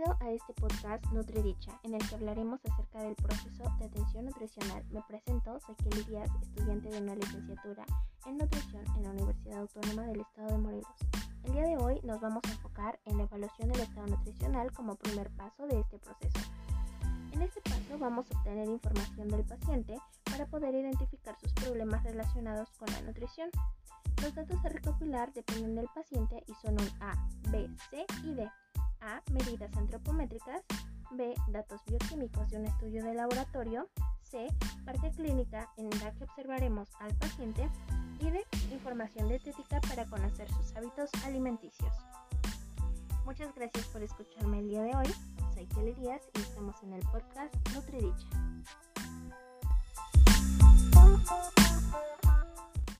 este podcast Nutridicha, en el que hablaremos acerca del proceso de atención nutricional. Me presento, soy Kelly Díaz, estudiante de una licenciatura en nutrición en la Universidad Autónoma del Estado de Morelos. El día de hoy nos vamos a enfocar en la evaluación del estado nutricional como primer paso de este proceso. En este paso vamos a obtener información del paciente para poder identificar sus problemas relacionados con la nutrición. Los datos a recopilar dependen del paciente y son un A, B, C y D. A. Medidas antropométricas. B. Datos bioquímicos de un estudio de laboratorio. C. Parte clínica en la que observaremos al paciente. Y D. Información dietética para conocer sus hábitos alimenticios. Muchas gracias por escucharme el día de hoy. Soy Kelly Díaz y estamos en el podcast Nutridicha.